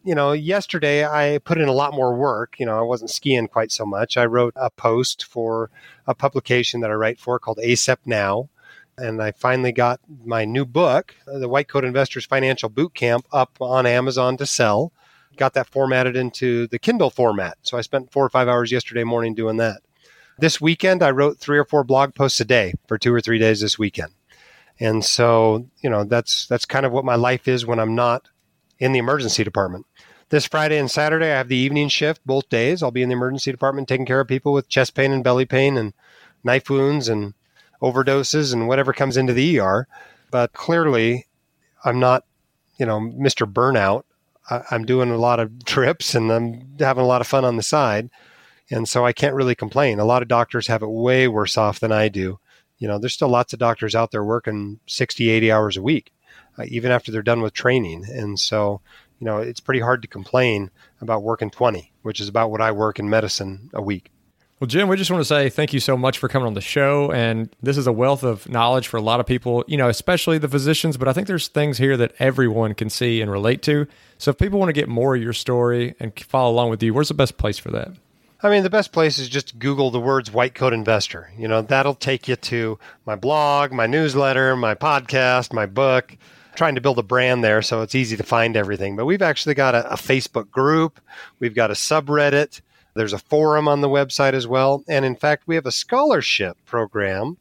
You know, yesterday I put in a lot more work. You know, I wasn't skiing quite so much. I wrote a post for a publication that I write for called ACEP Now, and I finally got my new book, uh, the White Coat Investors Financial Boot Camp, up on Amazon to sell. Got that formatted into the Kindle format. So I spent four or five hours yesterday morning doing that. This weekend, I wrote three or four blog posts a day for two or three days this weekend. And so, you know, that's that's kind of what my life is when I'm not in the emergency department. This Friday and Saturday, I have the evening shift both days. I'll be in the emergency department taking care of people with chest pain and belly pain and knife wounds and overdoses and whatever comes into the ER. But clearly, I'm not, you know, Mr. Burnout. I, I'm doing a lot of trips and I'm having a lot of fun on the side. And so I can't really complain. A lot of doctors have it way worse off than I do you know, there's still lots of doctors out there working 60, 80 hours a week, uh, even after they're done with training. And so, you know, it's pretty hard to complain about working 20, which is about what I work in medicine a week. Well, Jim, we just want to say thank you so much for coming on the show. And this is a wealth of knowledge for a lot of people, you know, especially the physicians. But I think there's things here that everyone can see and relate to. So if people want to get more of your story and follow along with you, where's the best place for that? I mean, the best place is just Google the words white coat investor. You know, that'll take you to my blog, my newsletter, my podcast, my book. Trying to build a brand there so it's easy to find everything. But we've actually got a, a Facebook group, we've got a subreddit, there's a forum on the website as well. And in fact, we have a scholarship program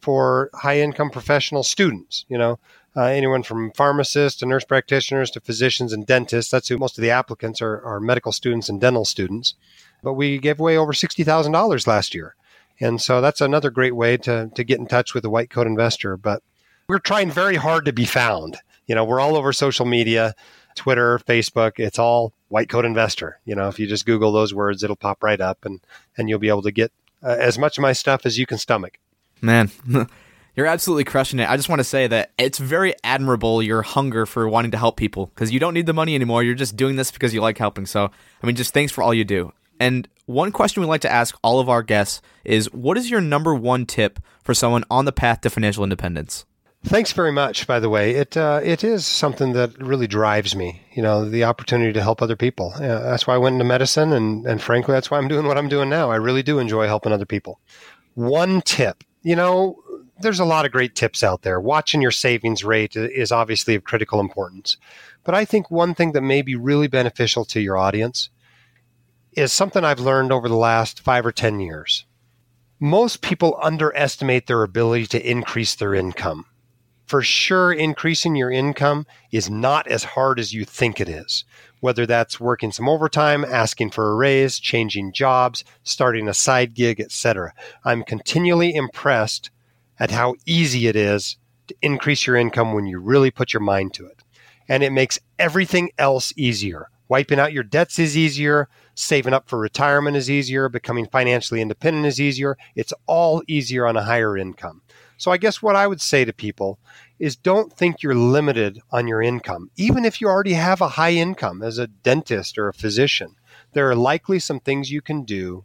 for high income professional students. You know, uh, anyone from pharmacists to nurse practitioners to physicians and dentists. That's who most of the applicants are, are medical students and dental students but we gave away over $60,000 last year. And so that's another great way to, to get in touch with a white coat investor. But we're trying very hard to be found. You know, we're all over social media, Twitter, Facebook. It's all White Coat Investor. You know, if you just Google those words, it'll pop right up, and and you'll be able to get uh, as much of my stuff as you can stomach. Man, you're absolutely crushing it. I just want to say that it's very admirable your hunger for wanting to help people because you don't need the money anymore. You're just doing this because you like helping. So, I mean, just thanks for all you do. And one question we like to ask all of our guests is what is your number one tip for someone on the path to financial independence? Thanks very much. By the way, it uh, it is something that really drives me. You know, the opportunity to help other people. Yeah, that's why I went into medicine, and and frankly, that's why I'm doing what I'm doing now. I really do enjoy helping other people. One tip, you know, there's a lot of great tips out there. Watching your savings rate is obviously of critical importance, but I think one thing that may be really beneficial to your audience is something I've learned over the last five or ten years. Most people underestimate their ability to increase their income for sure increasing your income is not as hard as you think it is. Whether that's working some overtime, asking for a raise, changing jobs, starting a side gig, etc. I'm continually impressed at how easy it is to increase your income when you really put your mind to it. And it makes everything else easier. Wiping out your debts is easier, saving up for retirement is easier, becoming financially independent is easier. It's all easier on a higher income. So I guess what I would say to people is don't think you're limited on your income. Even if you already have a high income as a dentist or a physician, there are likely some things you can do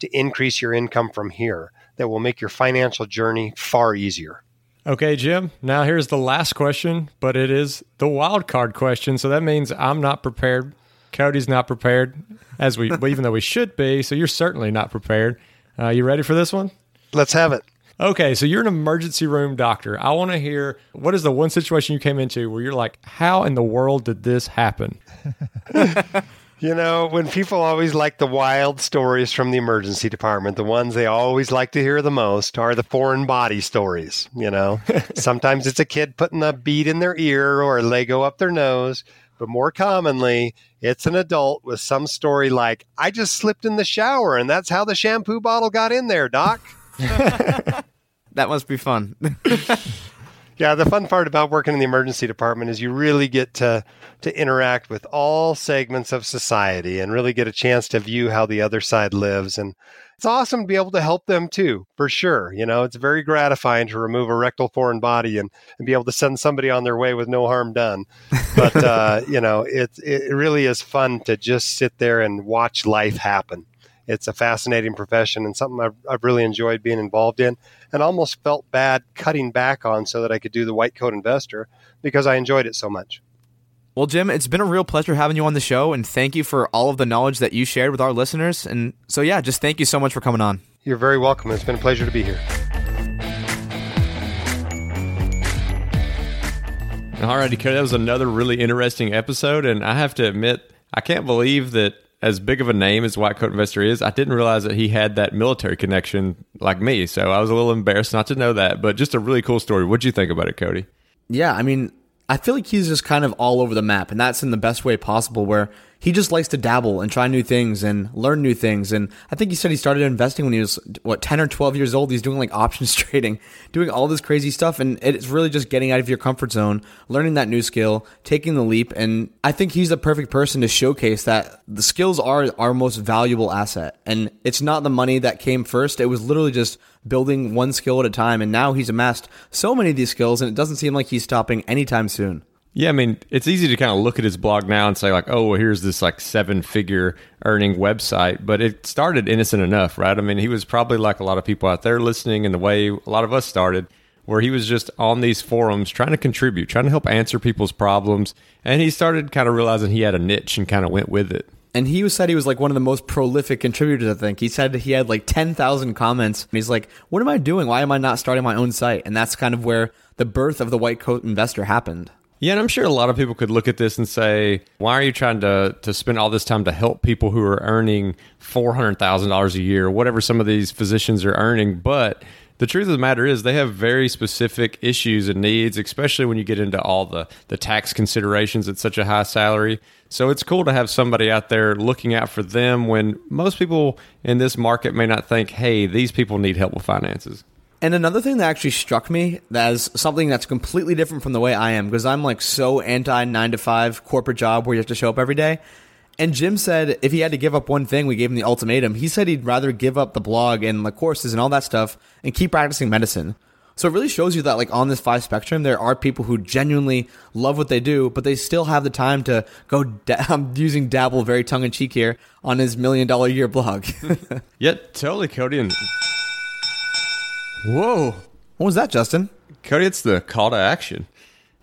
to increase your income from here that will make your financial journey far easier. Okay, Jim. Now here's the last question, but it is the wild card question. So that means I'm not prepared. Cody's not prepared, as we even though we should be. So you're certainly not prepared. Uh, you ready for this one? Let's have it. Okay, so you're an emergency room doctor. I want to hear what is the one situation you came into where you're like, how in the world did this happen? you know, when people always like the wild stories from the emergency department, the ones they always like to hear the most are the foreign body stories. You know, sometimes it's a kid putting a bead in their ear or a Lego up their nose. But more commonly, it's an adult with some story like, I just slipped in the shower and that's how the shampoo bottle got in there, doc. that must be fun. yeah, the fun part about working in the emergency department is you really get to to interact with all segments of society and really get a chance to view how the other side lives and it's awesome to be able to help them too, for sure. You know, it's very gratifying to remove a rectal foreign body and, and be able to send somebody on their way with no harm done. But, uh, you know, it, it really is fun to just sit there and watch life happen it's a fascinating profession and something I've, I've, really enjoyed being involved in and almost felt bad cutting back on so that I could do the white coat investor because I enjoyed it so much. Well, Jim, it's been a real pleasure having you on the show and thank you for all of the knowledge that you shared with our listeners. And so, yeah, just thank you so much for coming on. You're very welcome. It's been a pleasure to be here. Alrighty, Cody, that was another really interesting episode. And I have to admit, I can't believe that as big of a name as White Coat Investor is, I didn't realize that he had that military connection like me. So I was a little embarrassed not to know that, but just a really cool story. What'd you think about it, Cody? Yeah, I mean, I feel like he's just kind of all over the map, and that's in the best way possible, where he just likes to dabble and try new things and learn new things. And I think he said he started investing when he was, what, 10 or 12 years old. He's doing like options trading, doing all this crazy stuff. And it's really just getting out of your comfort zone, learning that new skill, taking the leap. And I think he's the perfect person to showcase that the skills are our most valuable asset. And it's not the money that came first. It was literally just building one skill at a time. And now he's amassed so many of these skills, and it doesn't seem like he's stopping anytime soon. Yeah, I mean, it's easy to kind of look at his blog now and say like, "Oh, well, here's this like seven-figure earning website," but it started innocent enough, right? I mean, he was probably like a lot of people out there listening, and the way a lot of us started, where he was just on these forums trying to contribute, trying to help answer people's problems, and he started kind of realizing he had a niche and kind of went with it. And he said he was like one of the most prolific contributors. I think he said he had like ten thousand comments. And he's like, "What am I doing? Why am I not starting my own site?" And that's kind of where the birth of the White Coat Investor happened. Yeah, and I'm sure a lot of people could look at this and say, "Why are you trying to to spend all this time to help people who are earning four hundred thousand dollars a year, whatever some of these physicians are earning?" But the truth of the matter is, they have very specific issues and needs, especially when you get into all the the tax considerations at such a high salary. So it's cool to have somebody out there looking out for them when most people in this market may not think, "Hey, these people need help with finances." And another thing that actually struck me as something that's completely different from the way I am, because I'm like so anti nine to five corporate job where you have to show up every day. And Jim said if he had to give up one thing, we gave him the ultimatum. He said he'd rather give up the blog and the courses and all that stuff and keep practicing medicine. So it really shows you that like on this five spectrum, there are people who genuinely love what they do, but they still have the time to go. Da- I'm using dabble very tongue in cheek here on his million dollar year blog. Yet, totally, Cody. And whoa, what was that, Justin? Cody, it's the call to action.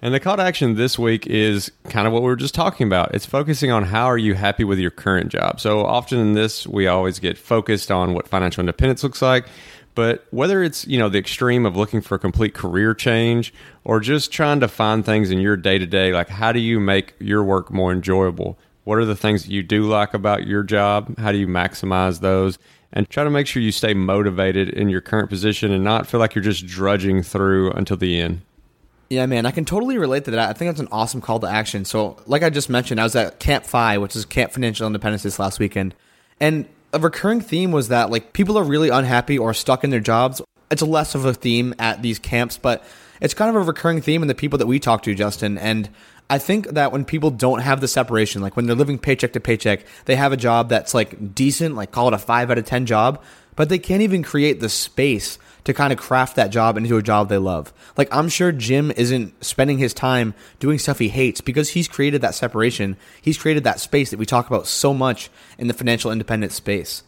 And the call to action this week is kind of what we were just talking about. It's focusing on how are you happy with your current job. So often in this, we always get focused on what financial independence looks like. But whether it's you know the extreme of looking for a complete career change or just trying to find things in your day to day, like how do you make your work more enjoyable? What are the things that you do like about your job? How do you maximize those? And try to make sure you stay motivated in your current position and not feel like you're just drudging through until the end. Yeah, man, I can totally relate to that. I think that's an awesome call to action. So, like I just mentioned, I was at Camp FI, which is Camp Financial Independence this last weekend. And a recurring theme was that like people are really unhappy or stuck in their jobs. It's less of a theme at these camps, but it's kind of a recurring theme in the people that we talk to, Justin. And I think that when people don't have the separation, like when they're living paycheck to paycheck, they have a job that's like decent, like call it a five out of 10 job, but they can't even create the space to kind of craft that job into a job they love. Like I'm sure Jim isn't spending his time doing stuff he hates because he's created that separation. He's created that space that we talk about so much in the financial independence space.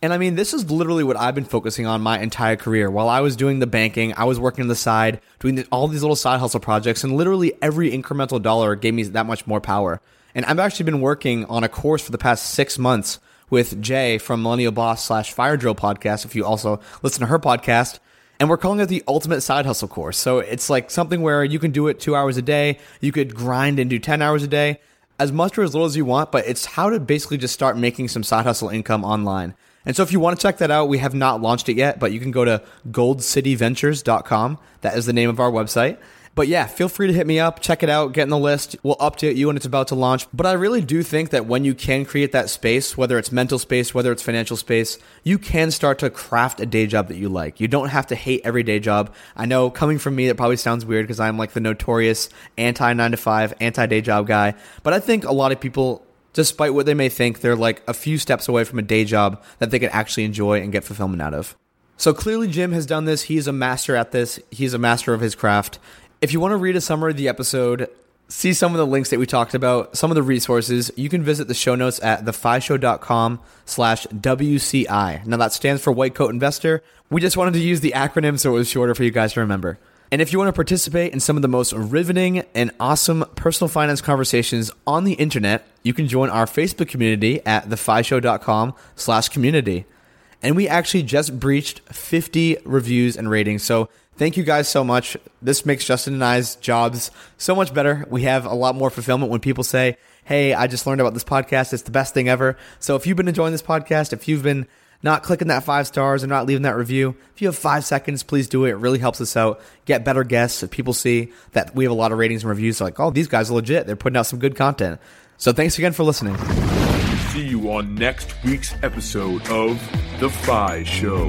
And I mean, this is literally what I've been focusing on my entire career. While I was doing the banking, I was working on the side, doing all these little side hustle projects, and literally every incremental dollar gave me that much more power. And I've actually been working on a course for the past six months with Jay from Millennial Boss slash Fire Drill podcast. If you also listen to her podcast, and we're calling it the ultimate side hustle course. So it's like something where you can do it two hours a day. You could grind and do 10 hours a day, as much or as little as you want, but it's how to basically just start making some side hustle income online. And so if you want to check that out, we have not launched it yet, but you can go to goldcityventures.com. That is the name of our website. But yeah, feel free to hit me up, check it out, get in the list. We'll update you when it's about to launch. But I really do think that when you can create that space, whether it's mental space, whether it's financial space, you can start to craft a day job that you like. You don't have to hate every day job. I know coming from me, that probably sounds weird because I'm like the notorious anti nine to five, anti day job guy. But I think a lot of people despite what they may think, they're like a few steps away from a day job that they could actually enjoy and get fulfillment out of. So clearly, Jim has done this. He's a master at this. He's a master of his craft. If you want to read a summary of the episode, see some of the links that we talked about, some of the resources, you can visit the show notes at thefishow.com slash WCI. Now that stands for White Coat Investor. We just wanted to use the acronym so it was shorter for you guys to remember. And if you want to participate in some of the most riveting and awesome personal finance conversations on the internet, you can join our Facebook community at thefishow.com slash community. And we actually just breached 50 reviews and ratings. So Thank you guys so much. This makes Justin and I's jobs so much better. We have a lot more fulfillment when people say, Hey, I just learned about this podcast. It's the best thing ever. So if you've been enjoying this podcast, if you've been not clicking that five stars and not leaving that review, if you have five seconds, please do it. It really helps us out. Get better guests. If people see that we have a lot of ratings and reviews, they're like, oh, these guys are legit. They're putting out some good content. So thanks again for listening. See you on next week's episode of The Fi Show.